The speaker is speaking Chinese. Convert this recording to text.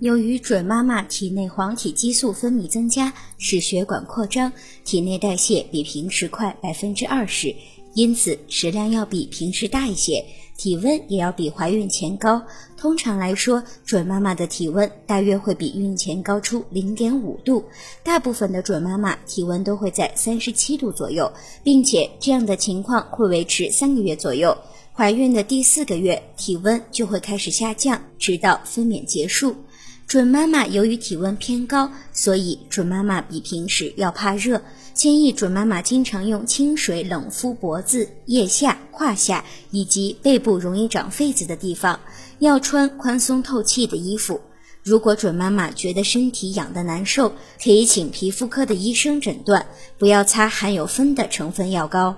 由于准妈妈体内黄体激素分泌增加，使血管扩张，体内代谢比平时快百分之二十，因此食量要比平时大一些，体温也要比怀孕前高。通常来说，准妈妈的体温大约会比孕前高出零点五度，大部分的准妈妈体温都会在三十七度左右，并且这样的情况会维持三个月左右。怀孕的第四个月，体温就会开始下降，直到分娩结束。准妈妈由于体温偏高，所以准妈妈比平时要怕热。建议准妈妈经常用清水冷敷脖子、腋下、胯下以及背部容易长痱子的地方，要穿宽松透气的衣服。如果准妈妈觉得身体痒的难受，可以请皮肤科的医生诊断，不要擦含有酚的成分药膏。